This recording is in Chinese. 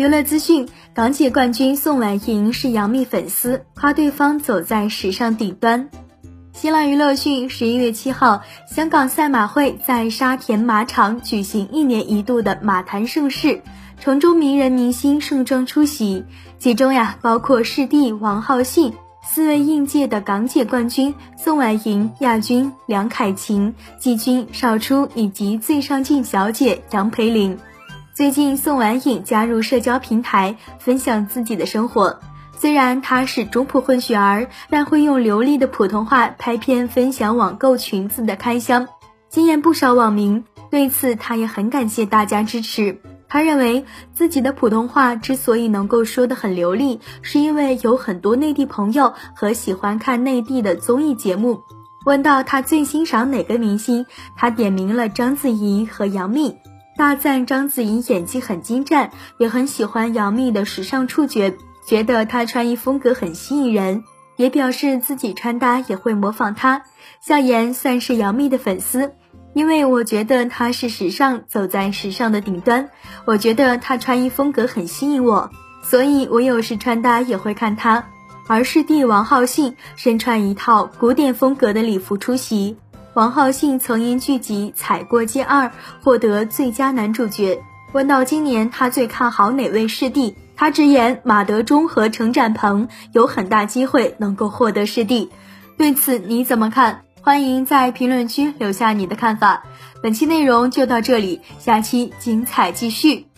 娱乐资讯：港姐冠军宋婉莹是杨幂粉丝，夸对方走在时尚顶端。新浪娱乐讯：十一月七号，香港赛马会在沙田马场举行一年一度的马坛盛事，城中名人明星盛装出席，其中呀包括师弟王浩信。四位应届的港姐冠军宋婉莹、亚军梁凯琴、季军邵初以及最上镜小姐杨培玲。最近，宋婉颖加入社交平台分享自己的生活。虽然她是中普混血儿，但会用流利的普通话拍片分享网购裙子的开箱，惊艳不少网民。对此，她也很感谢大家支持。他认为自己的普通话之所以能够说得很流利，是因为有很多内地朋友和喜欢看内地的综艺节目。问到他最欣赏哪个明星，他点名了章子怡和杨幂，大赞章子怡演技很精湛，也很喜欢杨幂的时尚触觉，觉得她穿衣风格很吸引人，也表示自己穿搭也会模仿她，笑言算是杨幂的粉丝。因为我觉得她是时尚，走在时尚的顶端。我觉得她穿衣风格很吸引我，所以我有时穿搭也会看她。而师弟王浩信身穿一套古典风格的礼服出席。王浩信曾因剧集《踩过界二》获得最佳男主角。问到今年他最看好哪位师弟，他直言马德钟和陈展鹏有很大机会能够获得师弟。对此你怎么看？欢迎在评论区留下你的看法。本期内容就到这里，下期精彩继续。